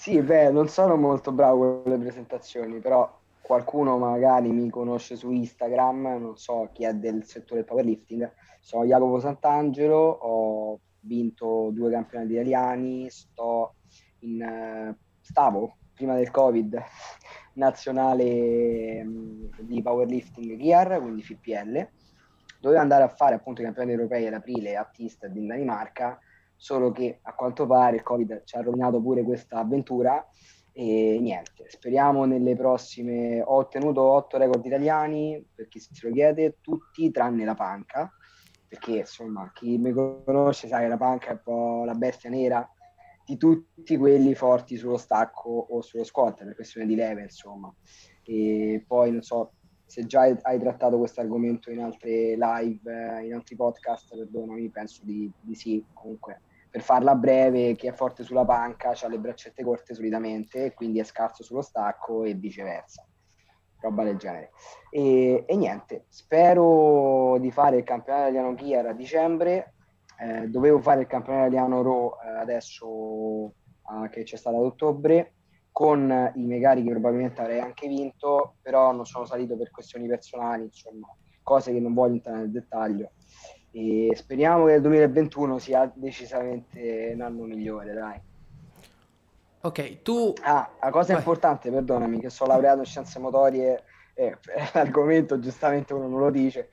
Sì, beh, non sono molto bravo con le presentazioni, però qualcuno magari mi conosce su Instagram, non so chi è del settore powerlifting. Sono Jacopo Sant'Angelo, ho vinto due campionati italiani, sto in, eh, stavo prima del Covid nazionale mh, di powerlifting gear, quindi FPL. Dovevo andare a fare appunto i campionati europei ad aprile a Tisted in Danimarca, solo che a quanto pare il Covid ci ha rovinato pure questa avventura e niente, speriamo nelle prossime. Ho ottenuto otto record italiani, per chi se lo chiede, tutti tranne la panca, perché insomma chi mi conosce sa che la panca è un po' la bestia nera di tutti quelli forti sullo stacco o sullo squat, per questione di leve, insomma. E poi non so se già hai, trattato questo argomento in altre live, in altri podcast, perdonami, penso di, di sì, comunque per farla breve, chi è forte sulla panca ha le braccette corte solitamente quindi è scarso sullo stacco e viceversa. Roba del genere. E, e niente, spero di fare il campionato italiano Gear a dicembre. Eh, dovevo fare il campionato italiano Raw eh, adesso eh, che c'è stato ad ottobre con i miei carichi probabilmente avrei anche vinto, però non sono salito per questioni personali, insomma, cose che non voglio entrare nel dettaglio e speriamo che il 2021 sia decisamente un anno migliore, dai. Ok, tu... Ah, la cosa Vai. importante, perdonami, che sono laureato in scienze motorie, eh, l'argomento giustamente uno non lo dice,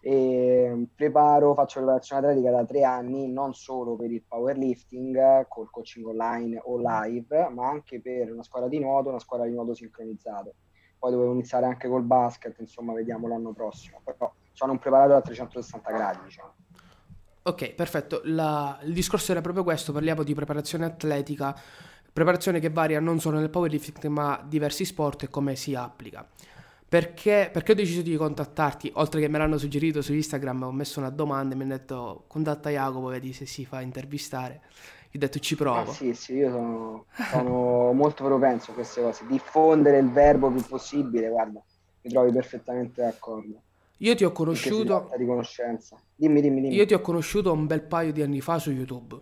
e preparo, faccio preparazione atletica da tre anni, non solo per il powerlifting, col coaching online o live, ma anche per una squadra di nuoto, una squadra di nuoto sincronizzato. Poi dovevo iniziare anche col basket, insomma, vediamo l'anno prossimo. Però sono un preparato a 360 gradi, diciamo. Ok, perfetto. La, il discorso era proprio questo, parliamo di preparazione atletica, preparazione che varia non solo nel powerlifting ma diversi sport e come si applica. Perché, perché ho deciso di contattarti? Oltre che me l'hanno suggerito su Instagram, ho messo una domanda e mi hanno detto contatta Jacopo, vedi se si fa intervistare. Io ho detto ci provo. Ah, sì, sì, io sono, sono molto propenso a queste cose. Diffondere il verbo più possibile, guarda, mi trovi perfettamente d'accordo. Io ti ho conosciuto. Di conoscenza. Dimmi, dimmi, dimmi. Io ti ho conosciuto un bel paio di anni fa su YouTube.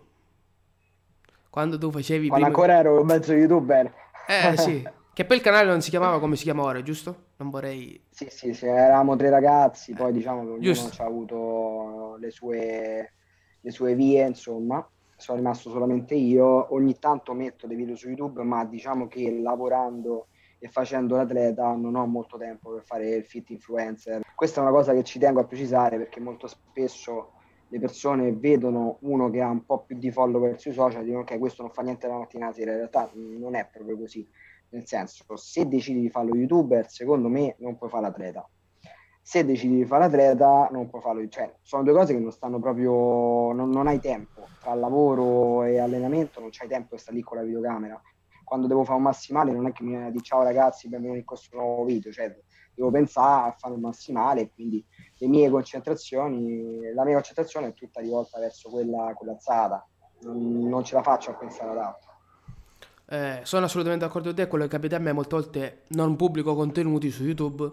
Quando tu facevi. Quando prima... ancora ero mezzo youtuber. Eh sì. Che poi il canale non si chiamava come si chiama ora, giusto? Non vorrei. Sì, sì, sì, eravamo tre ragazzi, poi diciamo che ognuno ha avuto le sue, le sue vie, insomma. Sono rimasto solamente io. Ogni tanto metto dei video su YouTube, ma diciamo che lavorando e facendo l'atleta non ho molto tempo per fare il fit influencer. Questa è una cosa che ci tengo a precisare perché molto spesso le persone vedono uno che ha un po' più di follower sui social e dicono ok questo non fa niente la mattina a sera, in realtà non è proprio così, nel senso se decidi di fare lo youtuber secondo me non puoi fare l'atleta. Se decidi di fare l'atleta non puoi farlo, cioè sono due cose che non stanno proprio, non, non hai tempo, tra lavoro e allenamento non c'hai tempo di stare lì con la videocamera quando devo fare un massimale non è che mi viene dire ciao ragazzi, benvenuti in questo nuovo video, cioè devo pensare a fare un massimale quindi le mie concentrazioni, la mia concentrazione è tutta rivolta verso quella, quell'alzata, non, non ce la faccio a pensare ad altro. Eh, sono assolutamente d'accordo con te, quello che capita a me molte volte non pubblico contenuti su YouTube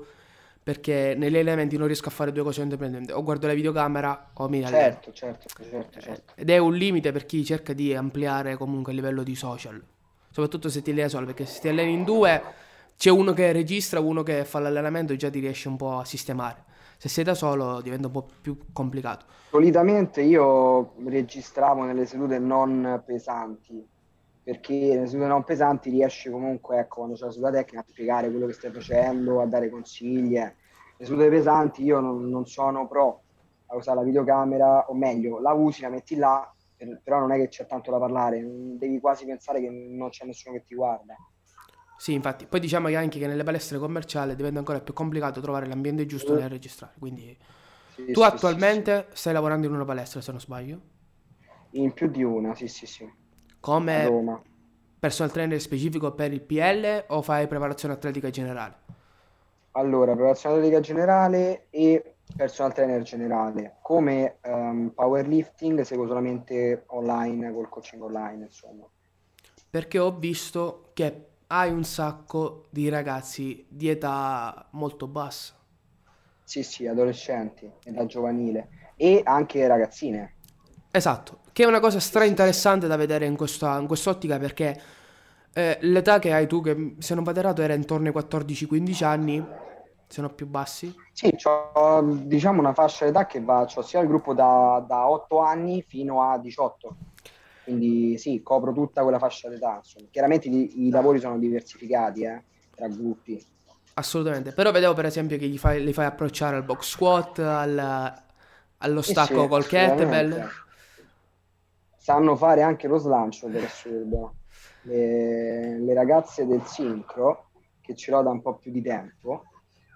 perché negli elementi non riesco a fare due cose indipendenti, o guardo la videocamera o mi. Certo, certo, certo, certo. Ed è un limite per chi cerca di ampliare comunque il livello di social soprattutto se ti alleni solo, perché se ti alleni in due c'è uno che registra, uno che fa l'allenamento e già ti riesce un po' a sistemare. Se sei da solo diventa un po' più complicato. Solitamente io registravo nelle sedute non pesanti, perché nelle sedute non pesanti riesci comunque, ecco, quando c'è la seduta tecnica, a spiegare quello che stai facendo, a dare consigli. Le sedute pesanti io non, non sono pro a usare la videocamera, o meglio, la usi, la metti là, però non è che c'è tanto da parlare, devi quasi pensare che non c'è nessuno che ti guarda. Sì, infatti, poi diciamo che anche che nelle palestre commerciali diventa ancora più complicato trovare l'ambiente giusto uh. registrare, quindi sì, tu sì, attualmente sì, stai lavorando in una palestra, se non sbaglio? In più di una, sì, sì, sì. Come personal trainer specifico per il PL o fai preparazione atletica generale? Allora, preparazione atletica generale e personal trainer generale. Come um, powerlifting seguo solamente online, col coaching online, insomma. Perché ho visto che hai un sacco di ragazzi di età molto bassa. Sì, sì, adolescenti, età giovanile e anche ragazzine. Esatto, che è una cosa stra interessante da vedere in, questa, in quest'ottica perché Eh, l'età che hai tu, che se non vado errato era intorno ai 14-15 anni, se non più bassi? Sì, ho diciamo una fascia d'età che va, c'ho sia il gruppo da, da 8 anni fino a 18 quindi sì, copro tutta quella fascia d'età. Insomma. Chiaramente i, i lavori sono diversificati eh, tra gruppi. Assolutamente, però vedevo per esempio che gli fai, li fai approcciare al box squat, al, allo stacco sì, col kettlebell. Sanno fare anche lo slancio per assurdo. Le, le ragazze del sincro, che ce l'ho da un po' più di tempo,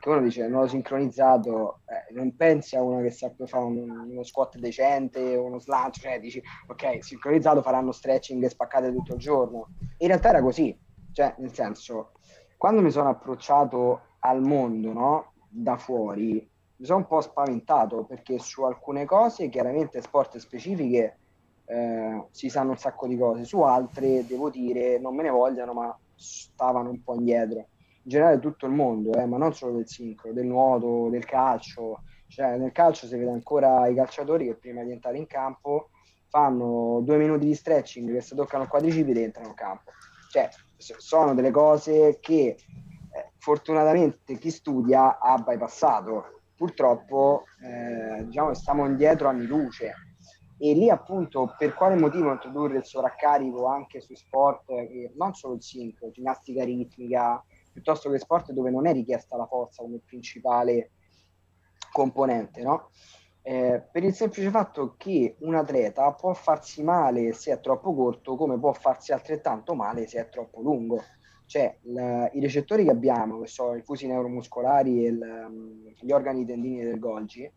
che uno dice non ho sincronizzato, eh, non pensi a uno che sappia fare un, uno squat decente, uno slancio, cioè dici ok, sincronizzato faranno stretching e spaccate tutto il giorno. In realtà era così, cioè nel senso, quando mi sono approcciato al mondo, no, da fuori, mi sono un po' spaventato perché su alcune cose, chiaramente sport specifiche, eh, si sanno un sacco di cose, su altre devo dire non me ne vogliano, ma stavano un po' indietro in generale tutto il mondo, eh, ma non solo del sincro, del nuoto, del calcio. Cioè, nel calcio si vede ancora i calciatori che prima di entrare in campo fanno due minuti di stretching che si toccano il quadricipite e entrano in campo. Cioè, sono delle cose che eh, fortunatamente chi studia ha bypassato. Purtroppo, eh, diciamo, stiamo indietro anni luce. E lì appunto per quale motivo introdurre il sovraccarico anche sui sport, eh, non solo il sincro, ginnastica ritmica, piuttosto che sport dove non è richiesta la forza come principale componente, no? Eh, per il semplice fatto che un atleta può farsi male se è troppo corto, come può farsi altrettanto male se è troppo lungo. Cioè, l- i recettori che abbiamo, che sono i fusi neuromuscolari e il, um, gli organi tendini del Golgi,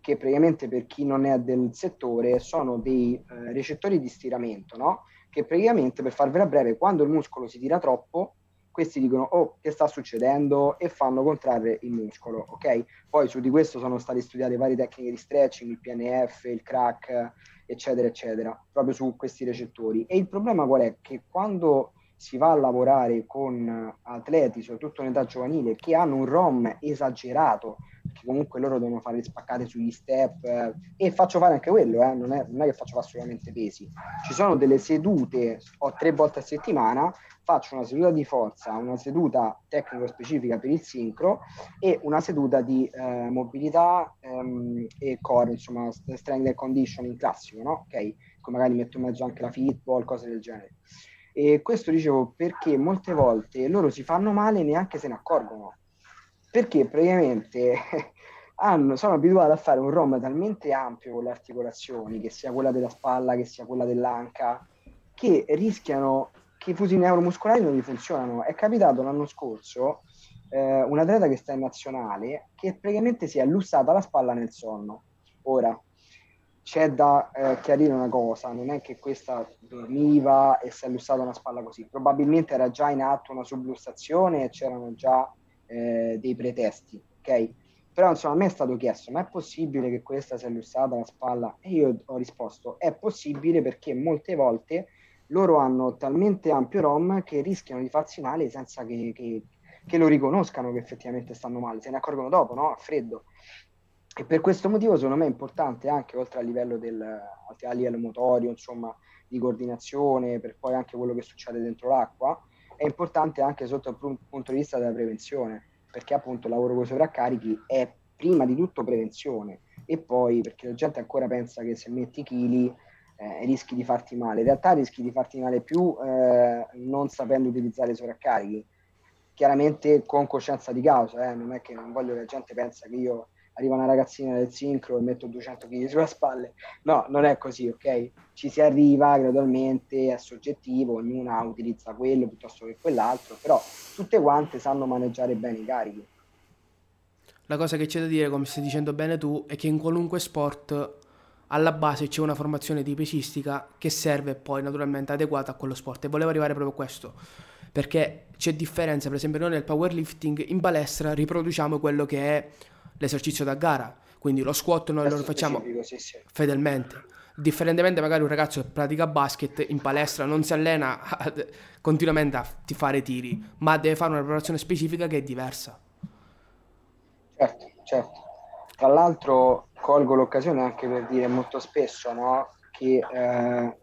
che praticamente per chi non è del settore sono dei eh, recettori di stiramento, no? Che praticamente, per farvela breve, quando il muscolo si tira troppo, questi dicono oh che sta succedendo? E fanno contrarre il muscolo ok? Poi su di questo sono state studiate varie tecniche di stretching il PNF il crack eccetera eccetera proprio su questi recettori. E il problema qual è? Che quando si va a lavorare con atleti soprattutto in età giovanile che hanno un ROM esagerato perché comunque loro devono fare le spaccate sugli step eh, e faccio fare anche quello, eh, non, è, non, è, che faccio assolutamente pesi. Ci sono delle sedute, ho tre volte a settimana, faccio una seduta di forza, una seduta tecnico specifica per il sincro e una seduta di eh, mobilità ehm, e core, insomma, strength and conditioning classico, no? Ok? Magari metto in mezzo anche la fitball, cose del genere. E questo dicevo perché molte volte loro si fanno male e neanche se ne accorgono perché praticamente hanno, sono abituati a fare un ROM talmente ampio con le articolazioni, che sia quella della spalla, che sia quella dell'anca, che rischiano che i fusi neuromuscolari non gli funzionano. È capitato l'anno scorso eh, un atleta che sta in nazionale che praticamente si è lussata la spalla nel sonno. Ora, c'è da eh, chiarire una cosa, non è che questa dormiva e si è lussata una spalla così, probabilmente era già in atto una sublussazione e c'erano già eh, dei pretesti, ok? Però insomma a me è stato chiesto, ma è possibile che questa sia illustrata la spalla? E io ho risposto, è possibile perché molte volte loro hanno talmente ampio ROM che rischiano di farsi male senza che, che, che lo riconoscano che effettivamente stanno male, se ne accorgono dopo, no? A freddo. E per questo motivo secondo me è importante anche oltre a livello, del, a livello motorio, insomma, di coordinazione, per poi anche quello che succede dentro l'acqua, è importante anche sotto il punto di vista della prevenzione, perché appunto il lavoro con i sovraccarichi è prima di tutto prevenzione. E poi perché la gente ancora pensa che se metti chili eh, rischi di farti male, in realtà rischi di farti male più eh, non sapendo utilizzare i sovraccarichi, chiaramente con coscienza di causa, eh, non è che non voglio che la gente pensa che io arriva una ragazzina del sincro e metto 200 kg sulle spalle. No, non è così, ok? Ci si arriva gradualmente, è soggettivo, ognuna utilizza quello piuttosto che quell'altro, però tutte quante sanno maneggiare bene i carichi. La cosa che c'è da dire, come stai dicendo bene tu, è che in qualunque sport alla base c'è una formazione di pesistica che serve poi naturalmente adeguata a quello sport e volevo arrivare proprio a questo perché c'è differenza per esempio noi nel powerlifting in palestra riproduciamo quello che è l'esercizio da gara, quindi lo squat noi lo facciamo sì, sì. fedelmente. Differentemente magari un ragazzo che pratica basket in palestra non si allena continuamente a fare tiri, ma deve fare una preparazione specifica che è diversa. Certo, certo. Tra l'altro colgo l'occasione anche per dire molto spesso no, che eh,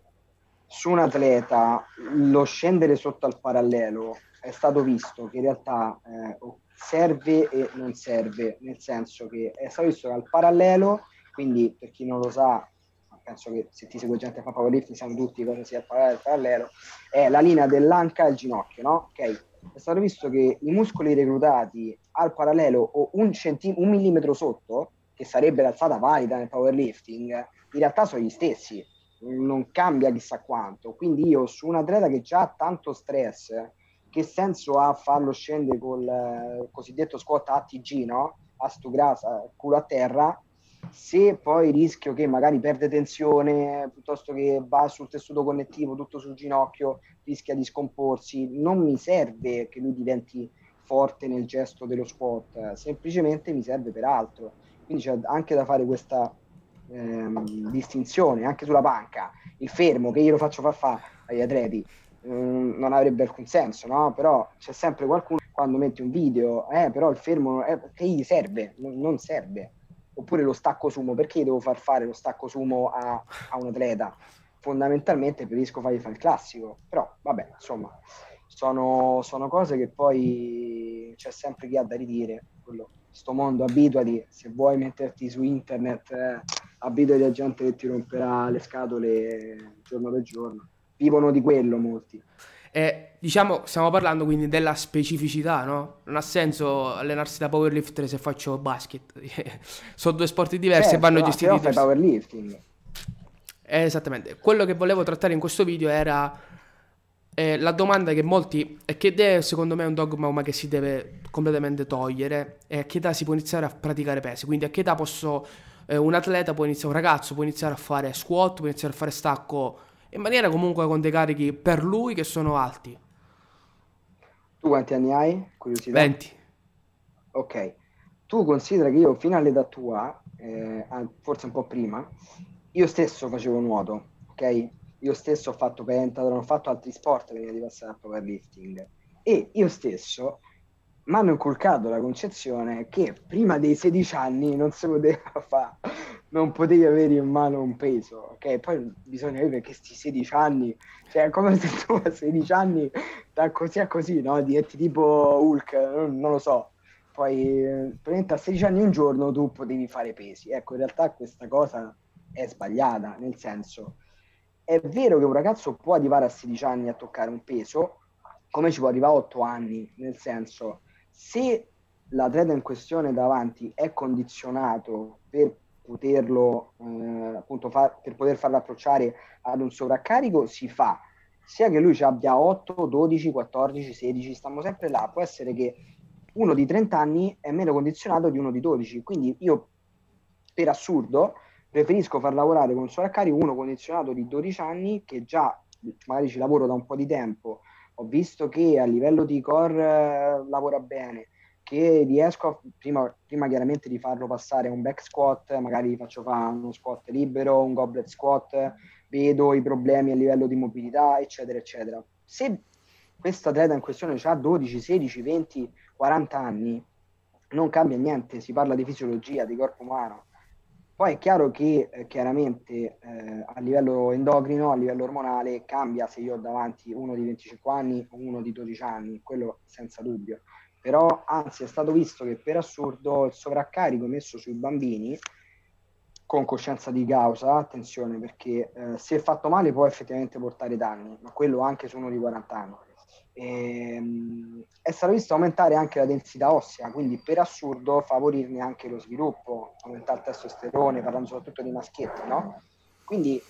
su un atleta lo scendere sotto al parallelo è stato visto che in realtà eh, serve e non serve, nel senso che è stato visto che al parallelo, quindi per chi non lo sa, penso che se ti segue gente che fa powerlifting sanno tutti cosa sia il parallelo, è la linea dell'anca il ginocchio, no? Ok? È stato visto che i muscoli reclutati al parallelo o un, centim- un millimetro sotto, che sarebbe l'alzata valida nel powerlifting, in realtà sono gli stessi, non cambia chissà quanto. Quindi io su un atleta che già ha tanto stress, che senso ha farlo scendere col eh, cosiddetto squat ATG, no? A grasa, culo a terra, se poi rischio che magari perde tensione piuttosto che va sul tessuto connettivo, tutto sul ginocchio, rischia di scomporsi, non mi serve che lui diventi forte nel gesto dello sport, semplicemente mi serve per altro. Quindi c'è anche da fare questa ehm, distinzione, anche sulla panca, il fermo che io lo faccio far fare agli atleti non avrebbe alcun senso, no? Però c'è sempre qualcuno quando metti un video, eh, però il fermo è, che gli serve, non serve oppure lo stacco sumo, perché devo far fare lo stacco sumo a, a un atleta? Fondamentalmente preferisco fargli fare il classico, però vabbè, insomma, sono, sono cose che poi c'è sempre chi ha da ridire. Quello, sto mondo abituati, se vuoi metterti su internet, eh, abituati a gente che ti romperà le scatole giorno per giorno. Vivono di quello molti. E diciamo, stiamo parlando quindi della specificità, no? Non ha senso allenarsi da powerlifter se faccio basket. Sono due sport diversi certo, e vanno no, gestiti diversi. powerlifting. Eh, esattamente. Quello che volevo trattare in questo video era eh, la domanda che molti e che è secondo me un dogma ma che si deve completamente togliere è a che età si può iniziare a praticare pesi. Quindi a che età posso eh, un atleta può iniziare, un ragazzo può iniziare a fare squat, può iniziare a fare stacco in maniera comunque con dei carichi per lui che sono alti. Tu quanti anni hai? Curiosità. 20. Ok. Tu considera che io fino all'età tua, eh, forse un po' prima, io stesso facevo nuoto, ok? Io stesso ho fatto pentathlon, ho fatto altri sport prima di passare al powerlifting e io stesso mi hanno inculcato la concezione che prima dei 16 anni non si poteva fare non potevi avere in mano un peso, ok? Poi bisogna che questi 16 anni, cioè come se tu a 16 anni da così a così, no? Diventi tipo Hulk, non, non lo so. Poi praticamente a 16 anni un giorno tu potevi fare pesi. Ecco, in realtà questa cosa è sbagliata, nel senso, è vero che un ragazzo può arrivare a 16 anni a toccare un peso, come ci può arrivare a 8 anni, nel senso, se l'atleta in questione davanti è condizionato per poterlo eh, appunto far, per poter farlo approcciare ad un sovraccarico si fa sia che lui ci abbia 8, 12, 14, 16, stiamo sempre là. Può essere che uno di 30 anni è meno condizionato di uno di 12. Quindi io, per assurdo, preferisco far lavorare con un sovraccarico uno condizionato di 12 anni che già magari ci lavoro da un po' di tempo. Ho visto che a livello di core eh, lavora bene, che riesco a, prima, prima, chiaramente di farlo passare un back squat, magari faccio fare uno squat libero, un goblet squat, vedo i problemi a livello di mobilità, eccetera, eccetera. Se questo atleta in questione ha 12, 16, 20, 40 anni, non cambia niente, si parla di fisiologia, di corpo umano. Poi è chiaro che eh, chiaramente eh, a livello endocrino, a livello ormonale, cambia se io ho davanti uno di 25 anni o uno di 12 anni, quello senza dubbio però anzi è stato visto che per assurdo il sovraccarico messo sui bambini con coscienza di causa, attenzione perché eh, se fatto male può effettivamente portare danni, ma quello anche su uno di 40 anni. E, ehm, è stato visto aumentare anche la densità ossea, quindi per assurdo favorirne anche lo sviluppo, aumentare il testosterone, parlando soprattutto di maschietti, no? Quindi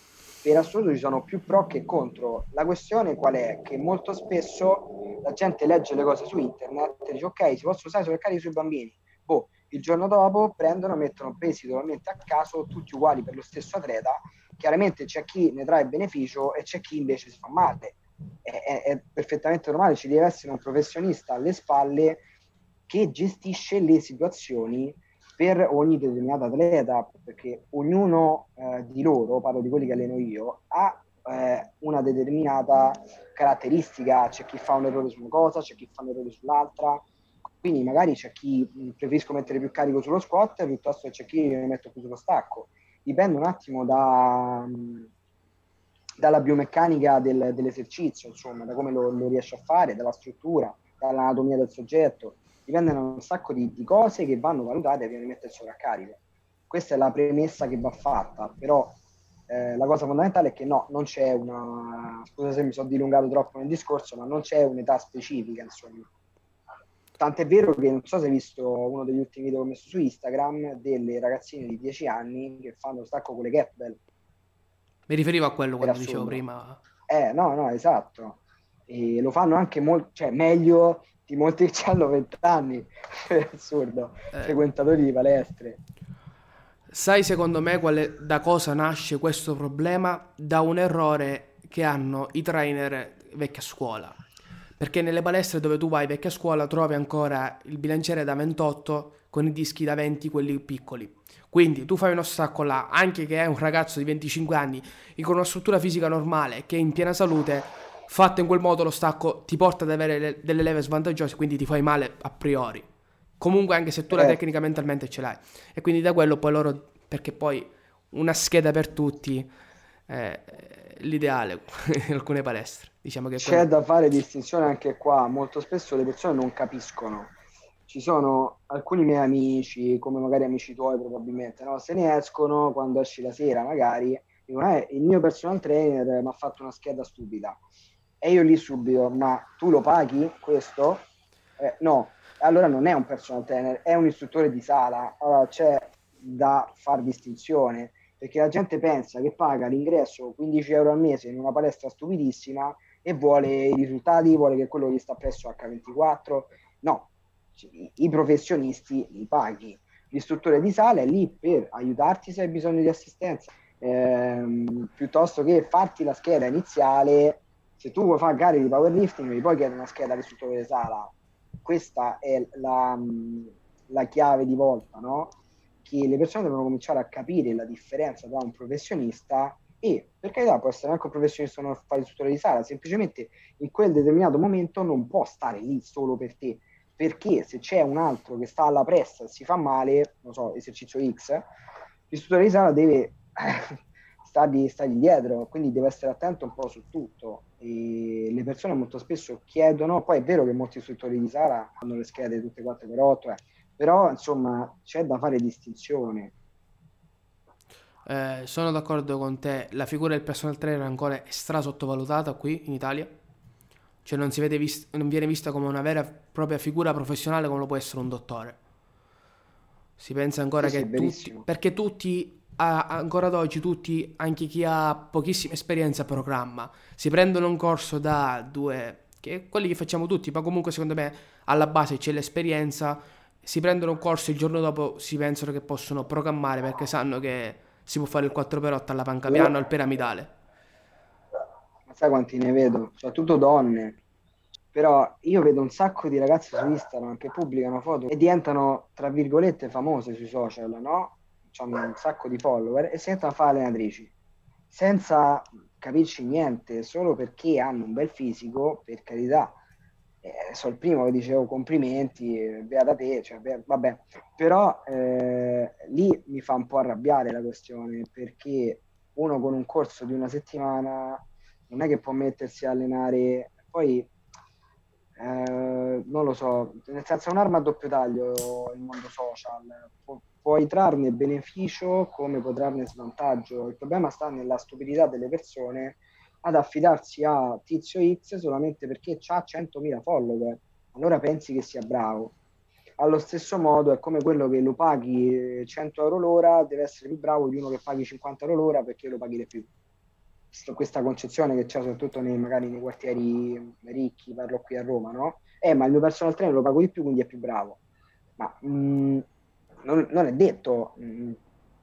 per assurdo ci sono più pro che contro. La questione qual è? Che molto spesso la gente legge le cose su internet e dice ok, si possono usare sovraccarichi sui bambini. Boh, il giorno dopo prendono, mettono pesi totalmente a caso, tutti uguali per lo stesso atleta. Chiaramente c'è chi ne trae beneficio e c'è chi invece si fa male. È, è, è perfettamente normale, ci deve essere un professionista alle spalle che gestisce le situazioni per ogni determinato atleta, perché ognuno eh, di loro, parlo di quelli che alleno io, ha eh, una determinata caratteristica, c'è chi fa un errore su una cosa, c'è chi fa un errore sull'altra, quindi magari c'è chi preferisco mettere più carico sullo squat piuttosto che c'è chi ne metto più sullo stacco. Dipende un attimo da, dalla biomeccanica del, dell'esercizio, insomma, da come lo, lo riesce a fare, dalla struttura, dall'anatomia del soggetto, dipendono un sacco di, di cose che vanno valutate mettere il sovraccarico. Questa è la premessa che va fatta, però eh, la cosa fondamentale è che no, non c'è una, scusa se mi sono dilungato troppo nel discorso, ma non c'è un'età specifica, insomma. Tant'è vero che non so se hai visto uno degli ultimi video che ho messo su Instagram delle ragazzine di 10 anni che fanno stacco con le kettlebell. Mi riferivo a quello quando dicevo prima. Eh, no, no, esatto. E lo fanno anche molto, cioè meglio di molti che hanno 20 anni, è assurdo, eh. frequentatori di palestre. Sai secondo me quale, da cosa nasce questo problema? Da un errore che hanno i trainer vecchia scuola. Perché nelle palestre dove tu vai vecchia scuola trovi ancora il bilanciere da 28 con i dischi da 20, quelli piccoli. Quindi tu fai uno stacco là, anche che è un ragazzo di 25 anni, con una struttura fisica normale, che è in piena salute, fatto in quel modo lo stacco ti porta ad avere le, delle leve svantaggiose, quindi ti fai male a priori. Comunque anche se tu la eh. tecnica mentalmente ce l'hai. E quindi da quello poi loro, perché poi una scheda per tutti è l'ideale in alcune palestre. Diciamo che C'è quello... da fare distinzione anche qua, molto spesso le persone non capiscono. Ci sono alcuni miei amici, come magari amici tuoi probabilmente, no? se ne escono quando esci la sera magari, dicono eh, il mio personal trainer mi ha fatto una scheda stupida e io lì subito, ma tu lo paghi questo? Eh, no, allora non è un personal trainer, è un istruttore di sala. Allora c'è da far distinzione perché la gente pensa che paga l'ingresso 15 euro al mese in una palestra stupidissima e vuole i risultati, vuole che quello gli sta presso H24. No, i professionisti li paghi. L'istruttore di sala è lì per aiutarti se hai bisogno di assistenza, ehm, piuttosto che farti la scheda iniziale se tu vuoi fare gare di powerlifting mi puoi chiedere una scheda di istruttore di sala. Questa è la, la chiave di volta no? che le persone devono cominciare a capire la differenza tra un professionista e per carità può essere anche un professionista non fare istruttore di sala. Semplicemente in quel determinato momento non può stare lì solo per te. Perché se c'è un altro che sta alla pressa e si fa male non so esercizio X l'istruttore di sala deve stargli, stargli dietro quindi deve essere attento un po' su tutto e le persone molto spesso chiedono, poi è vero che molti istruttori di Sara hanno le schede tutte 4x8, eh, però insomma c'è da fare distinzione. Eh, sono d'accordo con te, la figura del personal trainer ancora è stra sottovalutata qui in Italia, cioè non, vist- non viene vista come una vera e propria figura professionale come lo può essere un dottore. Si pensa ancora sì, che sì, tutti, perché tutti ancora ad oggi tutti, anche chi ha pochissima esperienza programma, si prendono un corso da due, che quelli che facciamo tutti, ma comunque secondo me alla base c'è l'esperienza, si prendono un corso e il giorno dopo si pensano che possono programmare perché sanno che si può fare il 4x8 alla panca piano al piramidale. Ma sai quanti ne vedo? Soprattutto donne. Però io vedo un sacco di ragazzi su Instagram che pubblicano foto e diventano, tra virgolette, famose sui social, no? Hanno un sacco di follower e si mettono a fare allenatrici senza capirci niente, solo perché hanno un bel fisico, per carità. Eh, sono il primo che dicevo complimenti, beata te, cioè, be- vabbè. Però eh, lì mi fa un po' arrabbiare la questione, perché uno con un corso di una settimana non è che può mettersi a allenare, poi eh, non lo so, nel senso è un'arma a doppio taglio il mondo social, puoi trarne beneficio come puoi trarne svantaggio. Il problema sta nella stupidità delle persone ad affidarsi a Tizio X solamente perché ha 100.000 follower. Allora pensi che sia bravo. Allo stesso modo è come quello che lo paghi 100 euro l'ora, deve essere più bravo di uno che paghi 50 euro l'ora perché lo paghi di più. Questa concezione che c'è soprattutto nei, magari nei quartieri ricchi, parlo qui a Roma, no? Eh, ma il mio personal trainer lo pago di più, quindi è più bravo. Ma mh, mm, non, non è detto, mh, mm,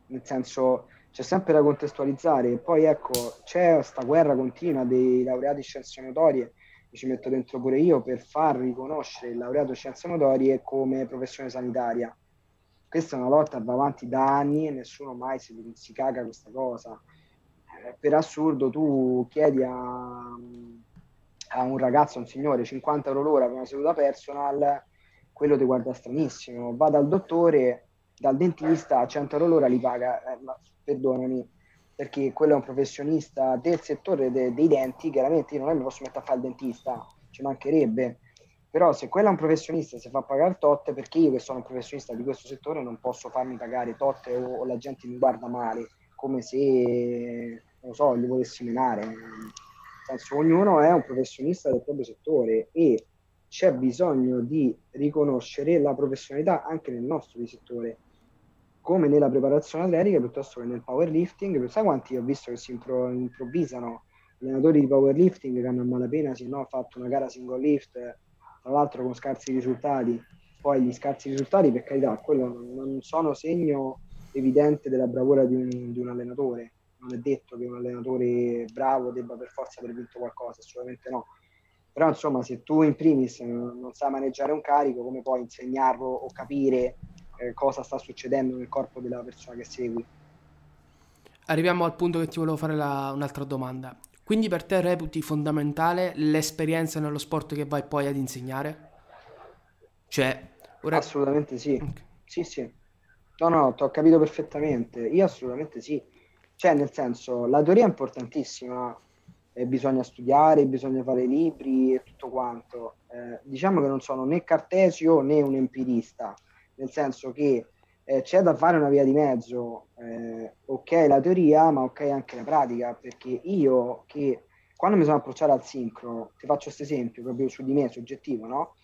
nel senso c'è sempre da contestualizzare. Poi ecco, c'è questa guerra continua dei laureati in scienze motorie, ci metto dentro pure io, per far riconoscere il laureato in scienze motorie come professione sanitaria. Questa è una lotta che va avanti da anni e nessuno mai si, si caga questa cosa. Eh, per assurdo tu chiedi a, a un ragazzo, a un signore, 50 euro l'ora per una seduta personal, quello ti guarda stranissimo. Va dal dottore, dal dentista a 100 euro l'ora li paga, eh, ma perdonami, perché quello è un professionista del settore de- dei denti, chiaramente io non è mi posso mettere a fare il dentista, ci mancherebbe, però se quello è un professionista si fa pagare tot, perché io che sono un professionista di questo settore non posso farmi pagare tot o, o la gente mi guarda male, come se, non lo so, li volessi menare. Nel senso, ognuno è un professionista del proprio settore e c'è bisogno di riconoscere la professionalità anche nel nostro settore, come nella preparazione atletica piuttosto che nel powerlifting. Sai quanti ho visto che si impro- improvvisano allenatori di powerlifting che hanno a malapena sì, no, fatto una gara single lift, tra l'altro con scarsi risultati. Poi gli scarsi risultati, per carità, quello non sono segno evidente della bravura di un, di un allenatore. Non è detto che un allenatore bravo debba per forza aver vinto qualcosa, assolutamente no però insomma se tu in primis non sai maneggiare un carico, come puoi insegnarlo o capire eh, cosa sta succedendo nel corpo della persona che segui? Arriviamo al punto che ti volevo fare la, un'altra domanda. Quindi per te reputi fondamentale l'esperienza nello sport che vai poi ad insegnare? Cioè, ora... Assolutamente sì. Okay. Sì, sì. No, no, ti ho capito perfettamente. Io assolutamente sì. Cioè, nel senso, la teoria è importantissima, eh, bisogna studiare, bisogna fare libri e tutto quanto. Eh, diciamo che non sono né cartesio né un empirista, nel senso che eh, c'è da fare una via di mezzo, eh, ok la teoria, ma ok anche la pratica, perché io che quando mi sono approcciato al sincro, ti faccio questo esempio proprio su di me, soggettivo, no?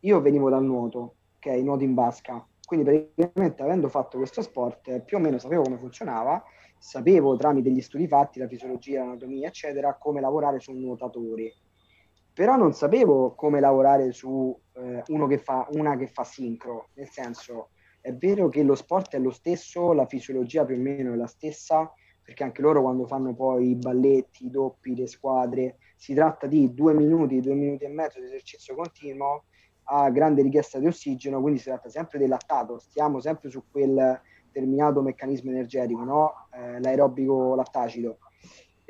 Io venivo dal nuoto, ok, nuoto in vasca, quindi praticamente avendo fatto questo sport più o meno sapevo come funzionava sapevo tramite gli studi fatti, la fisiologia, l'anatomia, eccetera, come lavorare su un nuotatore. Però non sapevo come lavorare su eh, uno che fa, una che fa sincro, nel senso è vero che lo sport è lo stesso, la fisiologia più o meno è la stessa, perché anche loro quando fanno poi i balletti, i doppi, le squadre, si tratta di due minuti, due minuti e mezzo di esercizio continuo a grande richiesta di ossigeno, quindi si tratta sempre del lattato, stiamo sempre su quel determinato meccanismo energetico, no? eh, l'aerobico lattacido.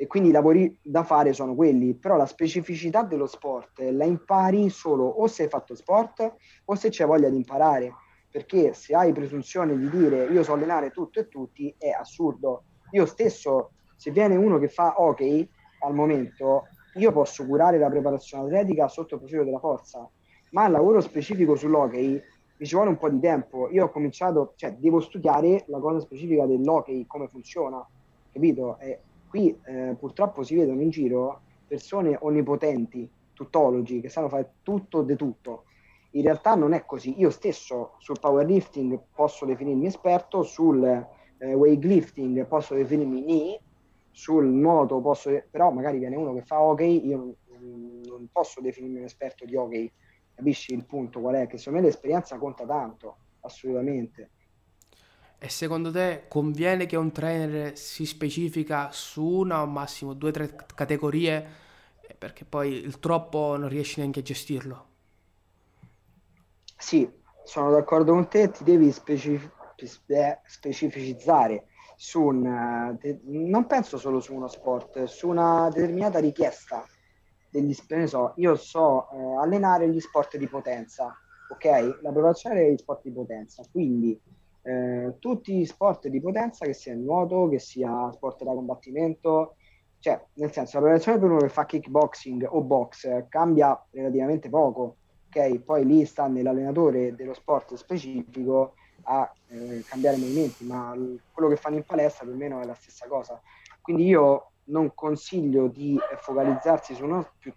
E quindi i lavori da fare sono quelli, però la specificità dello sport la impari solo o se hai fatto sport o se c'è voglia di imparare, perché se hai presunzione di dire io so allenare tutto e tutti è assurdo. Io stesso, se viene uno che fa hockey al momento, io posso curare la preparazione atletica sotto il profilo della forza, ma il lavoro specifico sull'hockey mi ci vuole un po' di tempo. Io ho cominciato, cioè devo studiare la cosa specifica dell'hockey, come funziona, capito? E qui eh, purtroppo si vedono in giro persone onnipotenti, tuttologi, che sanno fare tutto di tutto. In realtà non è così. Io stesso sul powerlifting posso definirmi esperto, sul eh, weightlifting posso definirmi ni, sul nuoto posso, però magari viene uno che fa hockey, io non, non posso definirmi un esperto di hockey Capisci il punto qual è? Che secondo me l'esperienza conta tanto, assolutamente. E secondo te conviene che un trainer si specifica su una o massimo due o tre categorie eh, perché poi il troppo non riesci neanche a gestirlo? Sì, sono d'accordo con te, ti devi specif- specificizzare su un, non penso solo su uno sport, su una determinata richiesta degli ne so, io so eh, allenare gli sport di potenza, ok? La preparazione degli sport di potenza, quindi eh, tutti gli sport di potenza, che sia nuoto, che sia sport da combattimento, cioè nel senso la preparazione per uno che fa kickboxing o box cambia relativamente poco, ok? Poi lì sta nell'allenatore dello sport specifico a eh, cambiare movimenti, ma quello che fanno in palestra per me non è la stessa cosa. Quindi io non consiglio di focalizzarsi su uno, più,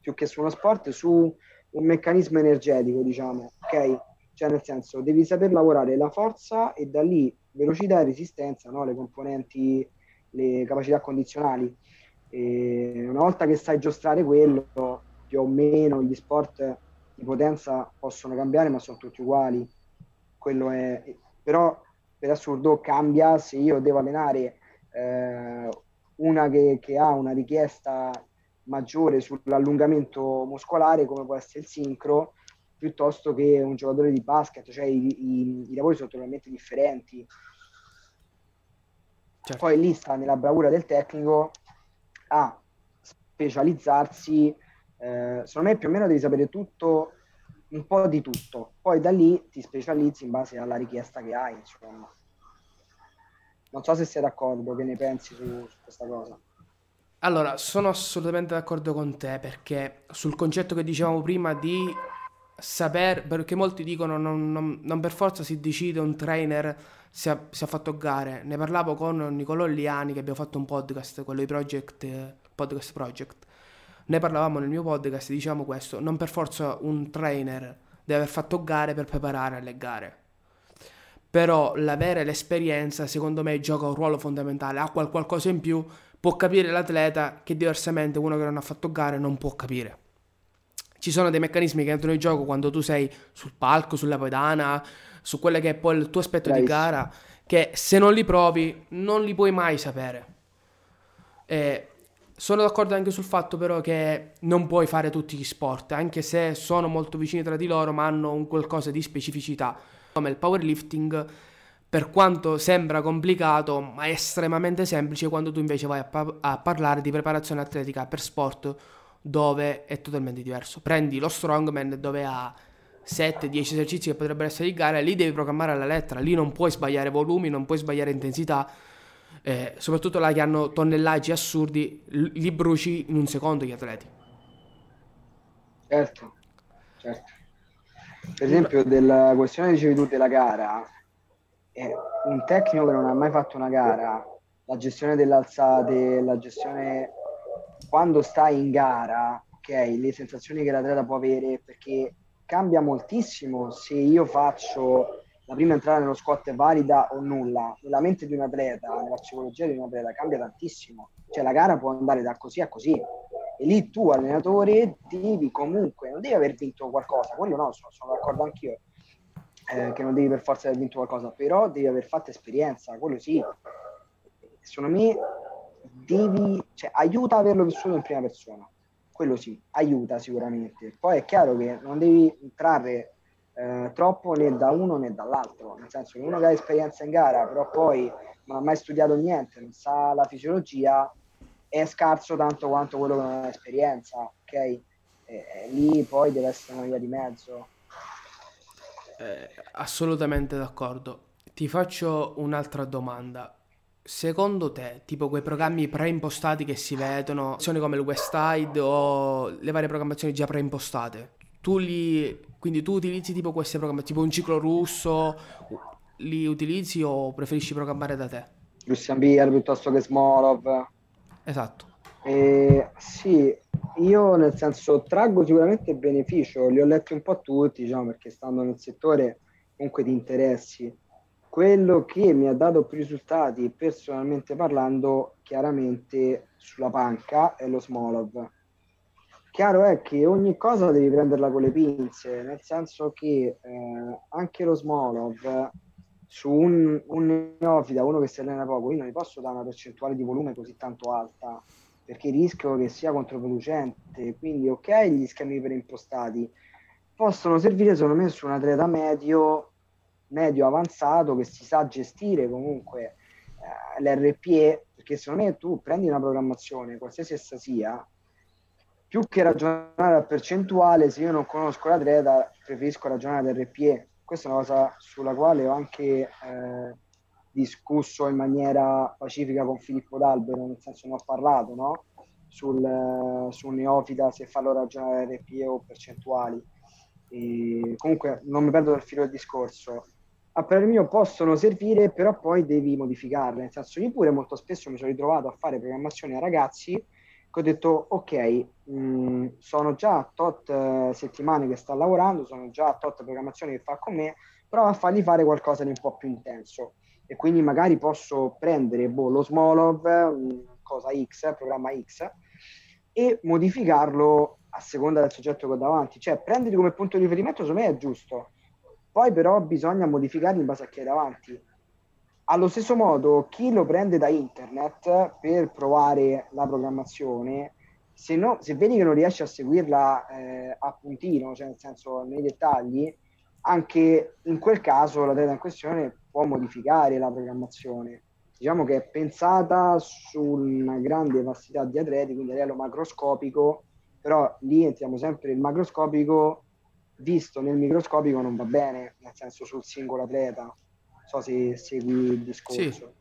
più, che su uno sport, su un meccanismo energetico, diciamo, ok? Cioè nel senso, devi saper lavorare la forza e da lì velocità e resistenza, no? le componenti, le capacità condizionali. E una volta che sai giostrare quello, più o meno gli sport di potenza possono cambiare, ma sono tutti uguali. Quello è... Però per assurdo cambia se io devo allenare eh, una che, che ha una richiesta maggiore sull'allungamento muscolare come può essere il sincro piuttosto che un giocatore di basket, cioè i, i, i lavori sono totalmente differenti. Certo. Poi lì sta nella bravura del tecnico a specializzarsi, eh, secondo me più o meno devi sapere tutto, un po' di tutto, poi da lì ti specializzi in base alla richiesta che hai, insomma. Non so se sei d'accordo, che ne pensi su, su questa cosa. Allora, sono assolutamente d'accordo con te perché sul concetto che dicevamo prima di saper, perché molti dicono non, non, non per forza si decide un trainer si ha, si ha, fatto gare. Ne parlavo con Nicolò Liani che abbiamo fatto un podcast, quello di Project, Podcast Project. Ne parlavamo nel mio podcast diciamo questo, non per forza un trainer deve aver fatto gare per preparare alle gare. Però l'avere l'esperienza secondo me gioca un ruolo fondamentale, ha qual- qualcosa in più, può capire l'atleta che diversamente uno che non ha fatto gare non può capire. Ci sono dei meccanismi che entrano in gioco quando tu sei sul palco, sulla pedana, su quello che è poi il tuo aspetto Bravissimo. di gara, che se non li provi non li puoi mai sapere. E sono d'accordo anche sul fatto però che non puoi fare tutti gli sport, anche se sono molto vicini tra di loro, ma hanno un qualcosa di specificità, come il powerlifting, per quanto sembra complicato, ma è estremamente semplice quando tu invece vai a, pa- a parlare di preparazione atletica per sport dove è totalmente diverso. Prendi lo strongman dove ha 7-10 esercizi che potrebbero essere di gara, lì devi programmare alla lettera, lì non puoi sbagliare volumi, non puoi sbagliare intensità, eh, soprattutto là che hanno tonnellaggi assurdi, li bruci in un secondo gli atleti. Certo, certo. Per esempio, della questione dicevi tu della gara, eh, un tecnico che non ha mai fatto una gara, la gestione delle alzate, la gestione quando stai in gara, ok, le sensazioni che l'atleta può avere, perché cambia moltissimo se io faccio la prima entrata nello squat è valida o nulla. Nella mente di un atleta, nella psicologia di un atleta cambia tantissimo. Cioè la gara può andare da così a così. E lì tu, allenatore, devi comunque, non devi aver vinto qualcosa, quello no, sono, sono d'accordo anch'io, eh, che non devi per forza aver vinto qualcosa, però devi aver fatto esperienza, quello sì. Secondo me devi, cioè, aiuta averlo vissuto in prima persona quello sì, aiuta sicuramente. Poi è chiaro che non devi trarre eh, troppo né da uno né dall'altro, nel senso che uno che ha esperienza in gara, però poi non ha mai studiato niente, non sa la fisiologia, è scarso tanto quanto quello che non ha esperienza, ok? E, e lì poi deve essere una via di mezzo. Eh, assolutamente d'accordo. Ti faccio un'altra domanda. Secondo te, tipo quei programmi preimpostati che si vedono, come il West Side o le varie programmazioni già preimpostate, tu li, quindi tu utilizzi tipo queste programmazioni, tipo un ciclo russo, li utilizzi o preferisci programmare da te? Christian Bier piuttosto che Smolov. Esatto. Eh, sì, io nel senso traggo sicuramente beneficio, li ho letti un po' tutti, diciamo, perché stando nel settore comunque di interessi quello che mi ha dato più risultati personalmente parlando, chiaramente sulla panca, è lo Smolov. Chiaro è che ogni cosa devi prenderla con le pinze, nel senso che eh, anche lo Smolov su un, un neofita, uno che si allena poco, io non gli posso dare una percentuale di volume così tanto alta, perché rischio che sia controproducente. Quindi, ok, gli schemi preimpostati possono servire secondo me su un atleta medio medio avanzato che si sa gestire comunque eh, l'RPE, perché secondo me tu prendi una programmazione, qualsiasi essa sia, più che ragionare a percentuale, se io non conosco l'atleta, preferisco ragionare all'RPE. Questa è una cosa sulla quale ho anche eh, discusso in maniera pacifica con Filippo D'Albero, nel senso ne ho parlato, no? Sul, sul neofita se farlo ragionare RPE o percentuali. E comunque non mi perdo dal filo del discorso a parere mio possono servire, però poi devi modificarle. Nel senso, io pure molto spesso mi sono ritrovato a fare programmazione a ragazzi che ho detto, ok, mh, mm, sono già tot uh, settimane che sta lavorando, sono già tot programmazioni che fa con me, prova a fargli fare qualcosa di un po' più intenso. E quindi magari posso prendere boh, lo Smolov, cosa X, programma X, e modificarlo a seconda del soggetto che ho davanti. Cioè, prendere come punto di riferimento, secondo me è giusto poi però bisogna modificarli in base a chi hai davanti. Allo stesso modo, chi lo prende da internet per provare la programmazione, se, no, se vedi che non riesci a seguirla eh, a puntino, cioè nel senso nei dettagli, anche in quel caso la l'atleta in questione può modificare la programmazione. Diciamo che è pensata su una grande vastità di atleti, quindi a livello macroscopico, però lì entriamo sempre il macroscopico visto nel microscopico non va bene, nel senso sul singolo atleta. Non so se segui il discorso. Sì.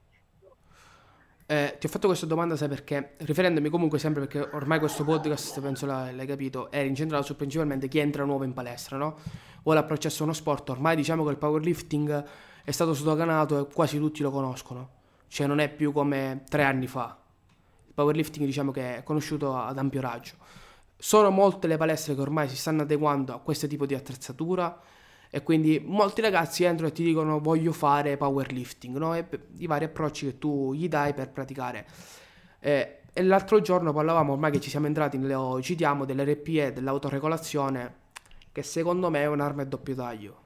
Eh, ti ho fatto questa domanda, sai perché? Riferendomi comunque sempre perché ormai questo podcast, penso l'hai capito, è incentrato su principalmente chi entra nuovo in palestra, no? Vuole approcciarsi a uno sport. Ormai diciamo che il powerlifting è stato sdoganato e quasi tutti lo conoscono. Cioè non è più come tre anni fa. Il powerlifting diciamo che è conosciuto ad ampio raggio. Sono molte le palestre che ormai si stanno adeguando a questo tipo di attrezzatura e quindi molti ragazzi entrano e ti dicono voglio fare powerlifting, no? E i vari approcci che tu gli dai per praticare. Eh, e l'altro giorno parlavamo, ormai che ci siamo entrati, lo citiamo, dell'RPE, dell'autoregolazione, che secondo me è un'arma a doppio taglio.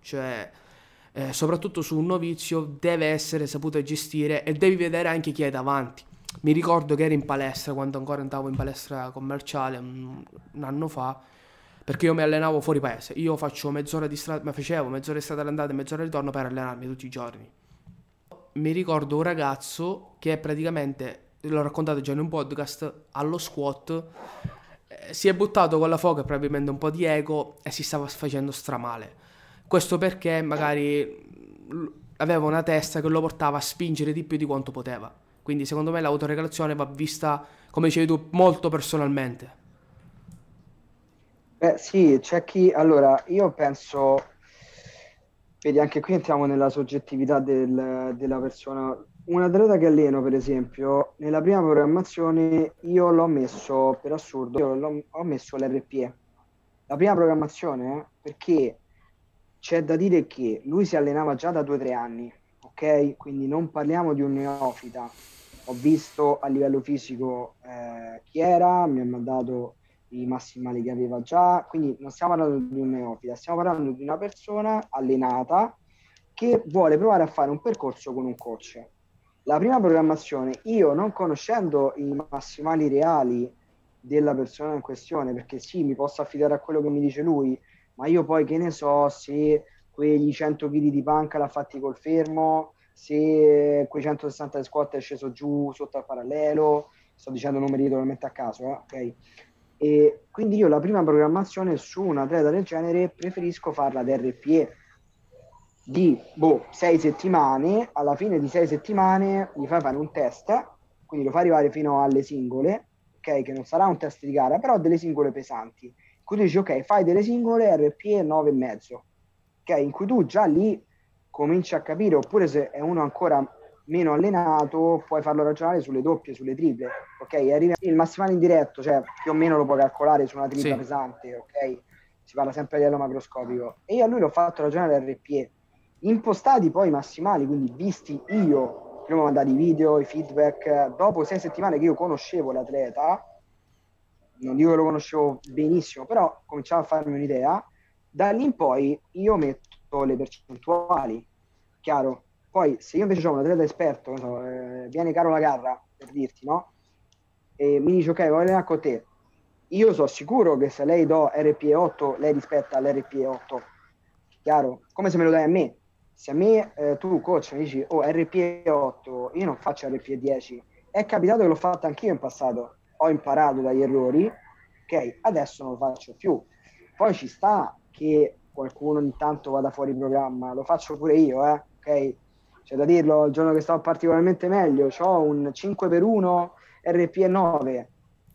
Cioè, eh, soprattutto su un novizio, deve essere saputo gestire e devi vedere anche chi hai davanti. Mi ricordo che ero in palestra, quando ancora andavo in palestra commerciale, un, un anno fa, perché io mi allenavo fuori paese. Io faccio mezz'ora di strada, ma facevo mezz'ora di strada all'andata e mezz'ora di ritorno per allenarmi tutti i giorni. Mi ricordo un ragazzo che praticamente, l'ho raccontato già in un podcast, allo squat eh, si è buttato con la foca probabilmente un po' di ego e si stava facendo stramale. Questo perché magari aveva una testa che lo portava a spingere di più di quanto poteva. Quindi secondo me l'autoregolazione va vista, come dicevi tu, molto personalmente. Beh, sì, c'è chi... Allora, io penso... Vedi, anche qui entriamo nella soggettività del, della persona. Un atleta che alleno, per esempio, nella prima programmazione io l'ho messo, per assurdo, io ho messo l'RPE. La prima programmazione, perché c'è da dire che lui si allenava già da 2-3 anni, ok? Quindi non parliamo di un neofita. Ho visto a livello fisico eh, chi era, mi ha mandato i massimali che aveva già, quindi non stiamo parlando di un neofita, stiamo parlando di una persona allenata che vuole provare a fare un percorso con un coach. La prima programmazione, io non conoscendo i massimali reali della persona in questione, perché sì, mi posso affidare a quello che mi dice lui, ma io poi che ne so se quegli 100 kg di panca l'ha fatti col fermo, se quei 160 di squat è sceso giù sotto al parallelo, sto dicendo numeri totalmente a caso, eh? ok? E quindi io la prima programmazione su un atleta del genere preferisco farla da RPE di boh, sei settimane, alla fine di sei settimane gli fai fare un test, quindi lo fai arrivare fino alle singole, ok, che non sarà un test di gara, però delle singole pesanti. Quindi dici ok, fai delle singole RPE 9,5, ok, in cui tu già lì cominci a capire, oppure se è uno ancora meno allenato, puoi farlo ragionare sulle doppie, sulle triple, ok? Arriva il massimale indiretto, cioè più o meno lo puoi calcolare su una tripla sì. pesante, ok? Si parla sempre a livello macroscopico. E io a lui l'ho fatto ragionare RPE, impostati poi i massimali, quindi visti io, prima ho mandato i video, i feedback, dopo sei settimane che io conoscevo l'atleta, non dico che lo conoscevo benissimo, però cominciavo a farmi un'idea, da lì in poi io metto le percentuali, chiaro? Poi, se io invece ho un atleta esperto, so, eh, viene Caro la Garra, per dirti, no? E mi dice, ok, voglio allenare con te. Io sono sicuro che se lei do RPE 8, lei rispetta l'RPE 8. Chiaro? Come se me lo dai a me. Se a me eh, tu, coach, mi dici, oh, RPE 8, io non faccio RPE 10. È capitato che l'ho fatto anch'io in passato. Ho imparato dagli errori, ok? Adesso non lo faccio più. Poi ci sta che qualcuno ogni tanto vada fuori programma, lo faccio pure io, eh? ok? c'è da dirlo, il giorno che stavo particolarmente meglio, ho un 5 per 1 RPE9,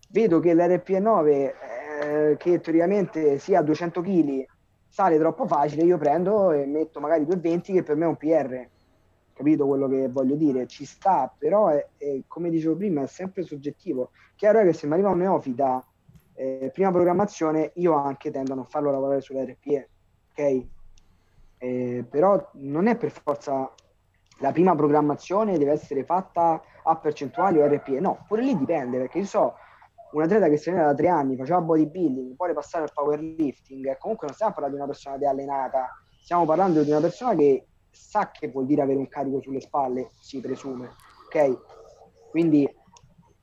vedo che l'RPE9 eh, che teoricamente sia a 200 kg sale troppo facile, io prendo e metto magari 220 che per me è un PR, capito quello che voglio dire? Ci sta, però è, è, come dicevo prima è sempre soggettivo. Chiaro è che se mi arriva un neofita, eh, prima programmazione, io anche tendo a non farlo lavorare sull'RPE, ok? Eh, però non è per forza la prima programmazione deve essere fatta a percentuali o RPE. No, pure lì dipende, perché io so un atleta che si allena da tre anni, faceva bodybuilding, poi passare al powerlifting, comunque non stiamo parlando di una persona di allenata, stiamo parlando di una persona che sa che vuol dire avere un carico sulle spalle, si presume, ok? Quindi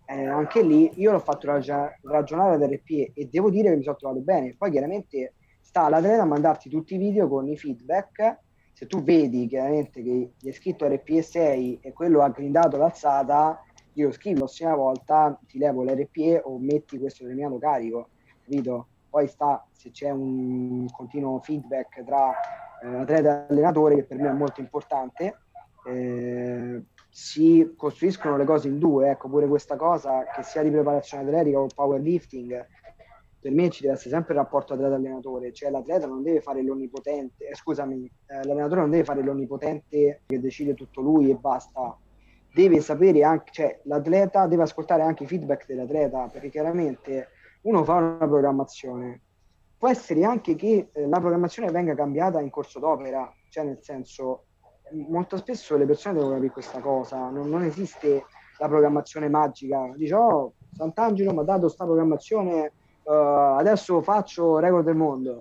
eh, anche lì io l'ho fatto ragionare ad RPE e devo dire che mi sono trovato bene. Poi chiaramente sta all'atleta a mandarti tutti i video con i feedback se tu vedi chiaramente che gli è scritto RPE6 e quello ha grindato l'alzata, io scrivo la prossima volta, ti levo l'RPE o metti questo determinato carico, capito? Poi sta se c'è un continuo feedback tra eh, atleta e allenatore, che per me è molto importante, eh, si costruiscono le cose in due, ecco pure questa cosa che sia di preparazione atletica o powerlifting, per me ci deve essere sempre il rapporto atleta-allenatore, cioè l'atleta non deve fare l'onnipotente, eh, scusami, eh, l'allenatore non deve fare l'onnipotente che decide tutto lui e basta, deve sapere anche, cioè l'atleta deve ascoltare anche i feedback dell'atleta, perché chiaramente uno fa una programmazione, può essere anche che eh, la programmazione venga cambiata in corso d'opera, cioè nel senso molto spesso le persone devono capire questa cosa, non, non esiste la programmazione magica, dice oh Sant'Angelo mi ha dato questa programmazione, uh, adesso faccio record del mondo.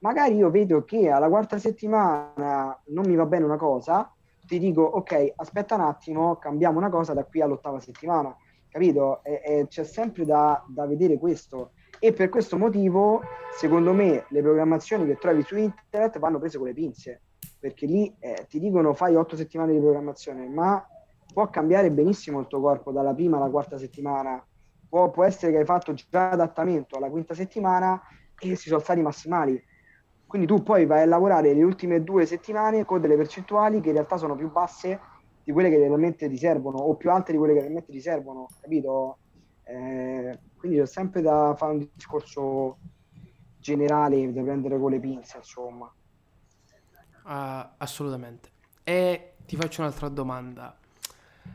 Magari io vedo che alla quarta settimana non mi va bene una cosa, ti dico ok, aspetta un attimo, cambiamo una cosa da qui all'ottava settimana, capito? E, e c'è sempre da, da vedere questo e per questo motivo secondo me le programmazioni che trovi su internet vanno prese con le pinze perché lì eh, ti dicono fai otto settimane di programmazione, ma può cambiare benissimo il tuo corpo dalla prima alla quarta settimana. Può, può essere che hai fatto già adattamento alla quinta settimana e si sono stati massimali. Quindi tu poi vai a lavorare le ultime due settimane con delle percentuali che in realtà sono più basse di quelle che realmente ti servono o più alte di quelle che realmente ti servono, capito? Eh, quindi c'è sempre da fare un discorso generale da prendere con le pinze, insomma. Uh, assolutamente. E ti faccio un'altra domanda,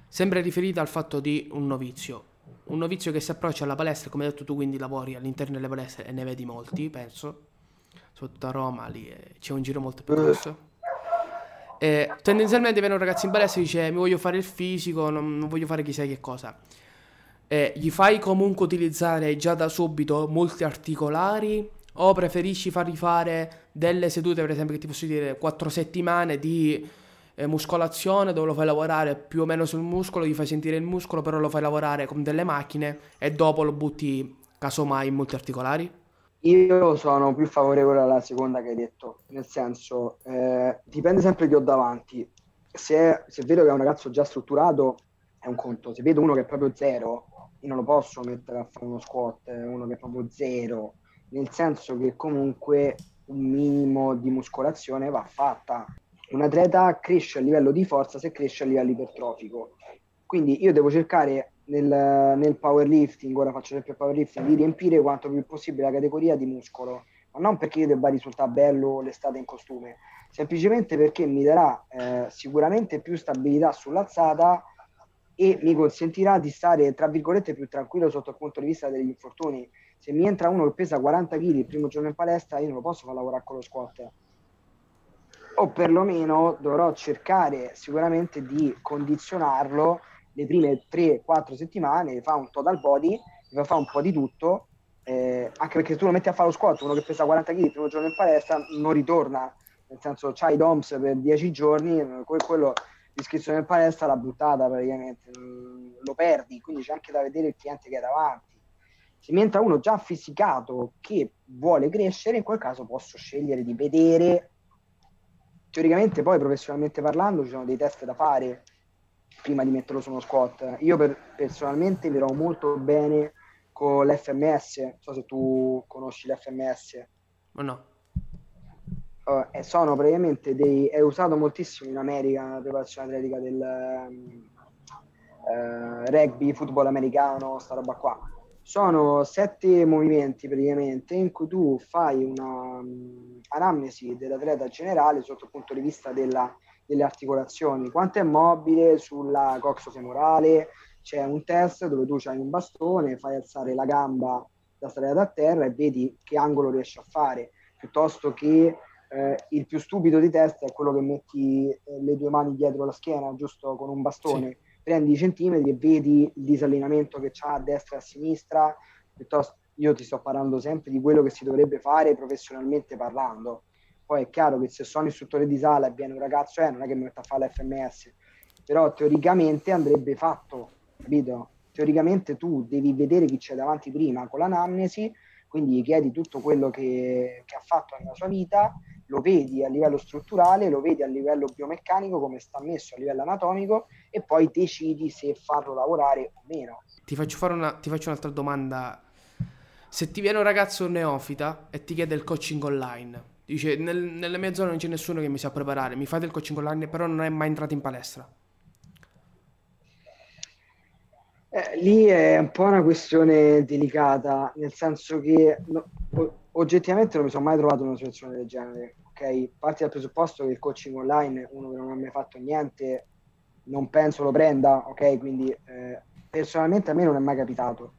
sempre riferita al fatto di un novizio. Un novizio che si approccia alla palestra, come hai detto tu, quindi lavori all'interno delle palestre e ne vedi molti, penso. Soprattutto a Roma, lì eh, c'è un giro molto più grosso. E tendenzialmente viene un ragazzo in palestra e dice mi voglio fare il fisico, non, non voglio fare chissà che cosa. E gli fai comunque utilizzare già da subito molti articolari o preferisci fargli fare delle sedute, per esempio, che ti posso dire 4 settimane di eh, muscolazione dove lo fai lavorare più o meno sul muscolo, gli fai sentire il muscolo, però lo fai lavorare con delle macchine e dopo lo butti casomai in molti articolari? Io sono più favorevole alla seconda che hai detto, nel senso, eh, dipende sempre chi ho davanti. Se, se vedo che è un ragazzo già strutturato, è un conto. Se vedo uno che è proprio zero, io non lo posso mettere a fare uno squat, uno che è proprio zero, nel senso che comunque un minimo di muscolazione va fatta. Un atleta cresce a livello di forza se cresce a livello ipertrofico. Quindi io devo cercare nel, nel powerlifting, ora faccio esempio powerlifting, di riempire quanto più possibile la categoria di muscolo, ma non perché io debba risultare bello l'estate in costume, semplicemente perché mi darà eh, sicuramente più stabilità sull'alzata e mi consentirà di stare, tra virgolette, più tranquillo sotto il punto di vista degli infortuni se mi entra uno che pesa 40 kg il primo giorno in palestra, io non lo posso far lavorare con lo squat. O perlomeno dovrò cercare sicuramente di condizionarlo le prime 3-4 settimane, fa un total body, fa un po' di tutto, eh, anche perché tu lo metti a fare lo squat, uno che pesa 40 kg il primo giorno in palestra non ritorna, nel senso c'hai DOMS per 10 giorni, quello l'iscrizione in palestra l'ha buttata praticamente, lo perdi, quindi c'è anche da vedere il cliente che è davanti se mi entra uno già fisicato che vuole crescere, in quel caso posso scegliere di vedere. Teoricamente, poi professionalmente parlando, ci sono dei test da fare prima di metterlo su uno squat. Io per, personalmente mi trovo molto bene con l'FMS. Non so se tu conosci l'FMS. Ma no. Uh, sono praticamente dei. è usato moltissimo in America la preparazione atletica del um, uh, rugby, football americano, sta roba qua sono sette movimenti praticamente in cui tu fai una um, anamnesi dell'atleta generale sotto il punto di vista della, delle articolazioni, quanto è mobile sulla coxofemorale, c'è un test dove tu hai un bastone, fai alzare la gamba da stare da terra e vedi che angolo riesci a fare, piuttosto che eh, il più stupido di test è quello che metti eh, le due mani dietro la schiena, giusto con un bastone. Sì prendi i centimetri e vedi il disallineamento che c'ha a destra e a sinistra, piuttosto io ti sto parlando sempre di quello che si dovrebbe fare professionalmente parlando. Poi è chiaro che se sono istruttore di sala e viene un ragazzo, eh, non è che mi metto a fare l'FMS, però teoricamente andrebbe fatto, capito? Teoricamente tu devi vedere chi c'è davanti prima con l'anamnesi, quindi gli chiedi tutto quello che, che ha fatto nella sua vita lo vedi a livello strutturale, lo vedi a livello biomeccanico, come sta messo a livello anatomico e poi decidi se farlo lavorare o meno. Ti faccio, fare una, ti faccio un'altra domanda. Se ti viene un ragazzo neofita e ti chiede il coaching online, dice nel, nelle mie zone non c'è nessuno che mi sa preparare, mi fate il coaching online però non è mai entrato in palestra. Eh, lì è un po' una questione delicata, nel senso che no, oggettivamente non mi sono mai trovato in una situazione del genere. Ok, parti dal presupposto che il coaching online, uno che non ha mai fatto niente, non penso lo prenda, ok? Quindi eh, personalmente a me non è mai capitato.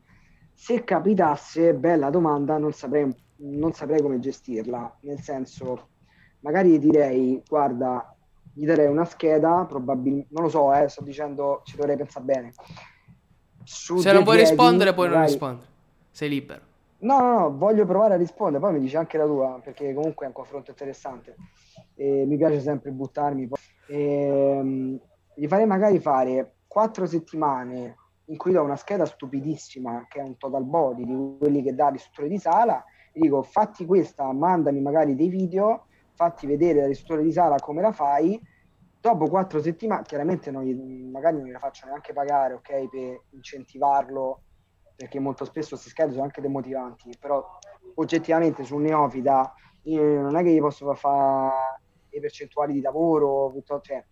Se capitasse, bella domanda, non saprei, non saprei come gestirla, nel senso, magari direi, guarda, gli darei una scheda, probabilmente, non lo so, eh, sto dicendo, ci dovrei pensare bene. Su Se non vuoi rispondere, puoi magari... non rispondere, sei libero. No, no, no, voglio provare a rispondere, poi mi dici anche la tua, perché comunque è un confronto interessante. E mi piace sempre buttarmi. E, ehm, gli farei magari fare quattro settimane in cui do una scheda stupidissima che è un total body di quelli che dà l'istruttore di sala e dico fatti questa, mandami magari dei video, fatti vedere dall'istruttore di sala come la fai dopo quattro settimane, chiaramente non gli, magari non gliela faccio neanche pagare, ok, per incentivarlo, perché molto spesso queste schede sono anche demotivanti, però oggettivamente su un neofita non è che gli posso fare le percentuali di lavoro, cioè,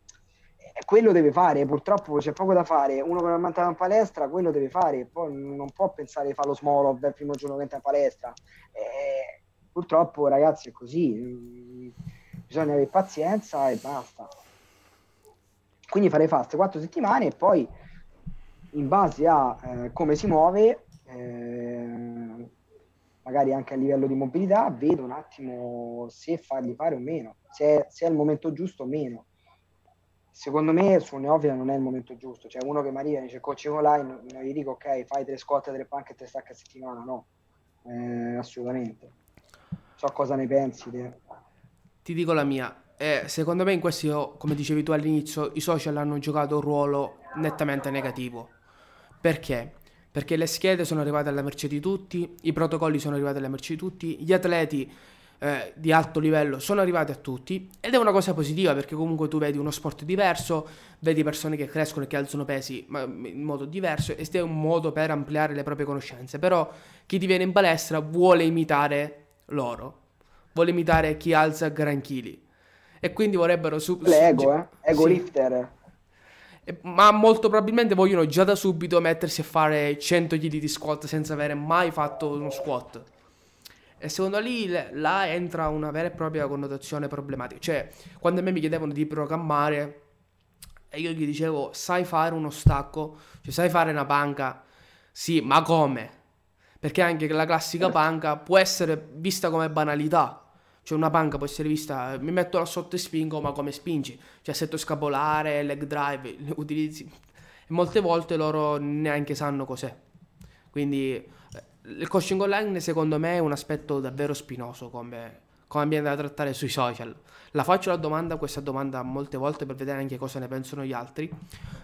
quello deve fare, purtroppo c'è poco da fare, uno che non è in palestra, quello deve fare, poi non può pensare di fare lo Smolov il primo giorno che entra in palestra, eh, purtroppo ragazzi è così, bisogna avere pazienza e basta. Quindi farei fast quattro settimane e poi in base a eh, come si muove, eh, magari anche a livello di mobilità, vedo un attimo se fargli fare o meno, se se è il momento giusto o meno secondo me su Neofita non è il momento giusto. Cioè, uno che e dice coaching online, non gli dico ok, fai tre squat, tre panche e tre stacche a settimana. No, eh, assolutamente. So cosa ne pensi. Te. Ti dico la mia. Eh, secondo me in questo, come dicevi tu all'inizio, i social hanno giocato un ruolo nettamente negativo. Perché? Perché le schede sono arrivate alla merce di tutti, i protocolli sono arrivati alla merce di tutti, gli atleti eh, di alto livello sono arrivati a tutti ed è una cosa positiva perché comunque tu vedi uno sport diverso, vedi persone che crescono e che alzano pesi ma in modo diverso ed è un modo per ampliare le proprie conoscenze. Però chi ti viene in palestra vuole imitare loro, vuole imitare chi alza gran chili e quindi vorrebbero su- l'ego, eh? ego sì. lifter. Ma molto probabilmente vogliono già da subito mettersi a fare 100 kg di squat senza avere mai fatto uno squat. E secondo lì là entra una vera e propria connotazione problematica. Cioè, quando a me mi chiedevano di programmare, e io gli dicevo, sai fare uno stacco? Cioè, sai fare una panca? Sì, ma come? Perché anche la classica panca può essere vista come banalità. Cioè, una panca può essere vista, mi metto là sotto e spingo, ma come spingi? Cioè, assetto scapolare, leg drive, utilizzi. E molte volte loro neanche sanno cos'è. Quindi il coaching online secondo me è un aspetto davvero spinoso come, come viene da trattare sui social. La faccio la domanda, questa domanda molte volte per vedere anche cosa ne pensano gli altri,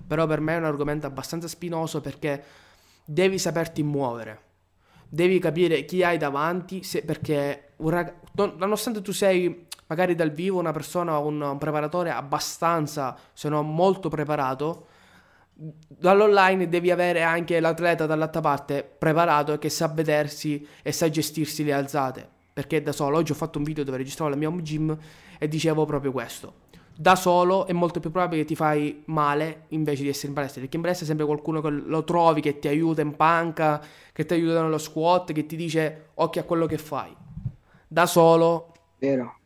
però per me è un argomento abbastanza spinoso perché devi saperti muovere, devi capire chi hai davanti, se, perché rag... nonostante tu sei magari dal vivo una persona, un, un preparatore abbastanza, se non molto preparato, dall'online devi avere anche l'atleta dall'altra parte preparato e che sa vedersi e sa gestirsi le alzate. Perché da solo, oggi ho fatto un video dove registravo la mia home gym e dicevo proprio questo. Da solo è molto più probabile che ti fai male invece di essere in palestra. Perché in palestra è sempre qualcuno che lo trovi, che ti aiuta in panca, che ti aiuta nello squat, che ti dice occhio a quello che fai. Da solo... Vero.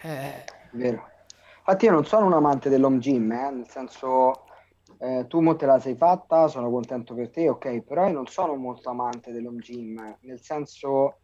Eh... Vero. Infatti io non sono un amante dell'home gym, eh? nel senso eh, tu mo te la sei fatta, sono contento per te, ok, però io non sono molto amante dell'home gym, nel senso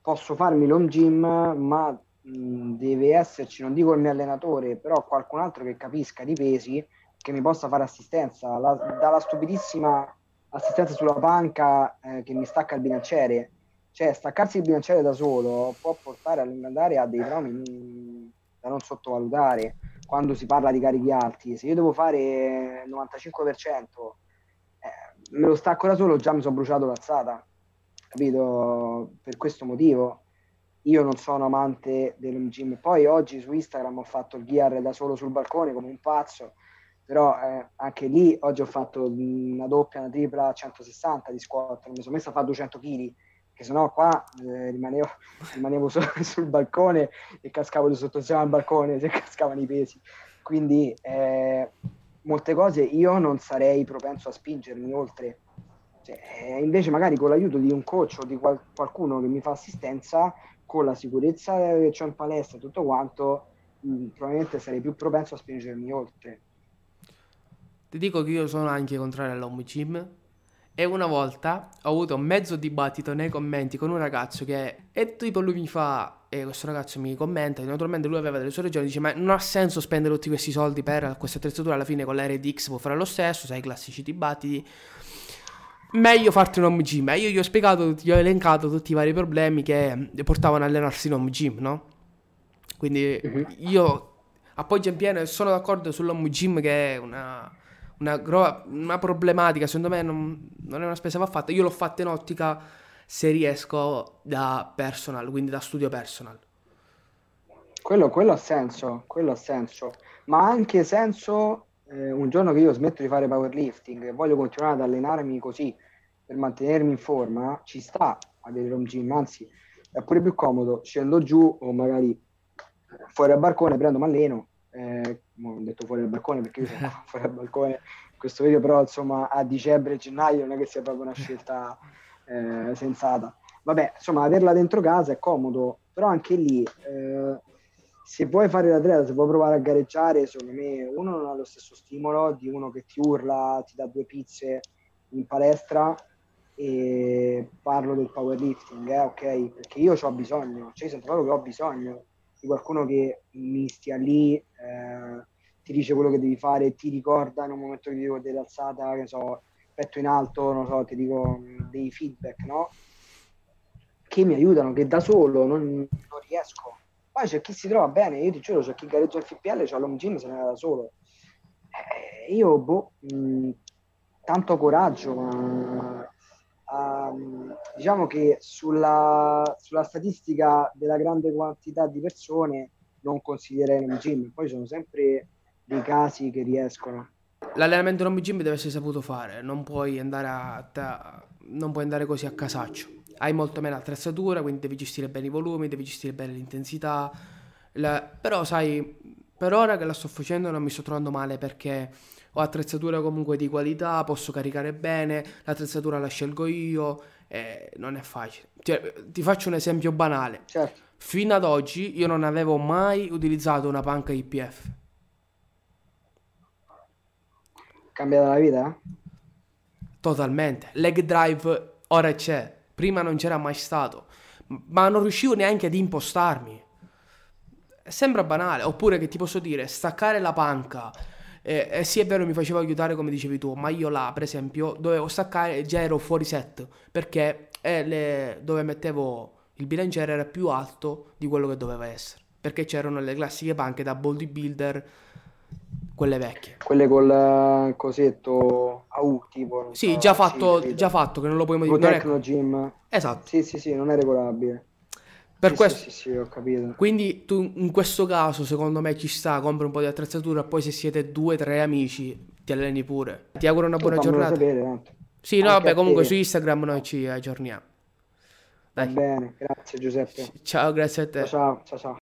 posso farmi l'home gym, ma mh, deve esserci, non dico il mio allenatore, però qualcun altro che capisca di pesi, che mi possa fare assistenza, la, dalla stupidissima assistenza sulla panca eh, che mi stacca il bilanciere, cioè staccarsi il bilanciere da solo può portare a andare a dei traumi da non sottovalutare quando si parla di carichi alti, se io devo fare il 95%, eh, me lo stacco da solo, già mi sono bruciato l'azzata, capito? Per questo motivo io non sono amante del gym. Poi oggi su Instagram ho fatto il gear da solo sul balcone come un pazzo, però eh, anche lì oggi ho fatto una doppia, una tripla 160 di squat, non mi sono messo a fare 200 kg che sennò qua eh, rimanevo, rimanevo solo sul balcone e cascavo di sotto al balcone se cascavano i pesi. Quindi eh, molte cose io non sarei propenso a spingermi oltre, Cioè, invece magari con l'aiuto di un coach o di qual- qualcuno che mi fa assistenza, con la sicurezza che ho in palestra e tutto quanto, mh, probabilmente sarei più propenso a spingermi oltre. Ti dico che io sono anche contrario all'home gym e una volta ho avuto mezzo dibattito nei commenti con un ragazzo che e tipo lui mi fa e questo ragazzo mi commenta e naturalmente lui aveva delle sue ragioni dice ma non ha senso spendere tutti questi soldi per questa attrezzatura alla fine con la RDX può fare lo stesso sai i classici dibattiti meglio farti un home gym e io gli ho spiegato gli ho elencato tutti i vari problemi che portavano a allenarsi in home gym no? quindi uh-huh. io appoggio in pieno e sono d'accordo sull'home gym che è una una, una problematica, secondo me non, non, è una spesa va fatta. Io l'ho fatta in ottica se riesco da personal, quindi da studio personal. Quello, quello ha senso, quello ha senso, ma ha anche senso eh, un giorno che io smetto di fare powerlifting e voglio continuare ad allenarmi così per mantenermi in forma, ci sta avere un gym, anzi è pure più comodo, scendo giù o magari fuori al balcone, prendo, mi alleno eh, ho detto fuori dal balcone perché io sono fuori dal balcone in questo video, però insomma a dicembre, gennaio non è che sia proprio una scelta eh, sensata. Vabbè, insomma, averla dentro casa è comodo, però anche lì, eh, se vuoi fare l'atleta, se vuoi provare a gareggiare, secondo me uno non ha lo stesso stimolo di uno che ti urla, ti dà due pizze in palestra e parlo del powerlifting, eh, ok? Perché io ho bisogno, cioè io sento proprio che ho bisogno di qualcuno che mi stia lì, eh, ti dice quello che devi fare, ti ricorda in un momento che ti dico dell'alzata, che so, petto in alto, non so, ti dico dei feedback, no? Che mi aiutano, che da solo non, non riesco. Poi c'è chi si trova bene, io ti giuro, c'è chi gareggia il FPL, c'è l'home gym, se ne va da solo. Eh, io, boh, mh, tanto coraggio, ma Um, diciamo che sulla, sulla, statistica della grande quantità di persone non considererei un gym, poi sono sempre dei casi che riescono. L'allenamento in home gym deve essere saputo fare, non puoi andare, a, non puoi andare così a casaccio. Hai molto meno attrezzatura, quindi devi gestire bene i volumi, devi gestire bene l'intensità. La, però sai, per ora che la sto facendo non mi sto trovando male perché ho attrezzatura comunque di qualità, posso caricare bene, l'attrezzatura la scelgo io, eh, non è facile. Cioè, ti faccio un esempio banale. Certo. Fino ad oggi io non avevo mai utilizzato una panca IPF. Cambiata la vita? Totalmente. Leg drive ora c'è, prima non c'era mai stato, ma non riuscivo neanche ad impostarmi. Sembra banale, oppure che ti posso dire, staccare la panca eh, eh, sì, è vero, mi faceva aiutare come dicevi tu, ma io là, per esempio, dovevo staccare e già ero fuori set perché eh, le, dove mettevo il bilanciere era più alto di quello che doveva essere. Perché c'erano le classiche panche da bodybuilder, quelle vecchie. Quelle col uh, cosetto AU tipo. Sì, so, già, fatto, sì, già fatto, che non lo puoi modificare. Tecno Gym. Esatto. Sì, sì, sì, non è regolabile. Per sì, questo... Sì, sì, ho capito. Quindi tu in questo caso, secondo me, ci sta, compri un po' di attrezzatura, poi se siete due o tre amici, ti alleni pure. Ti auguro una buona giornata. Sapere, tanto. Sì, no, vabbè, comunque su Instagram noi ci aggiorniamo. Dai. Va bene, grazie Giuseppe. Ciao, grazie a te. Ciao, ciao, ciao.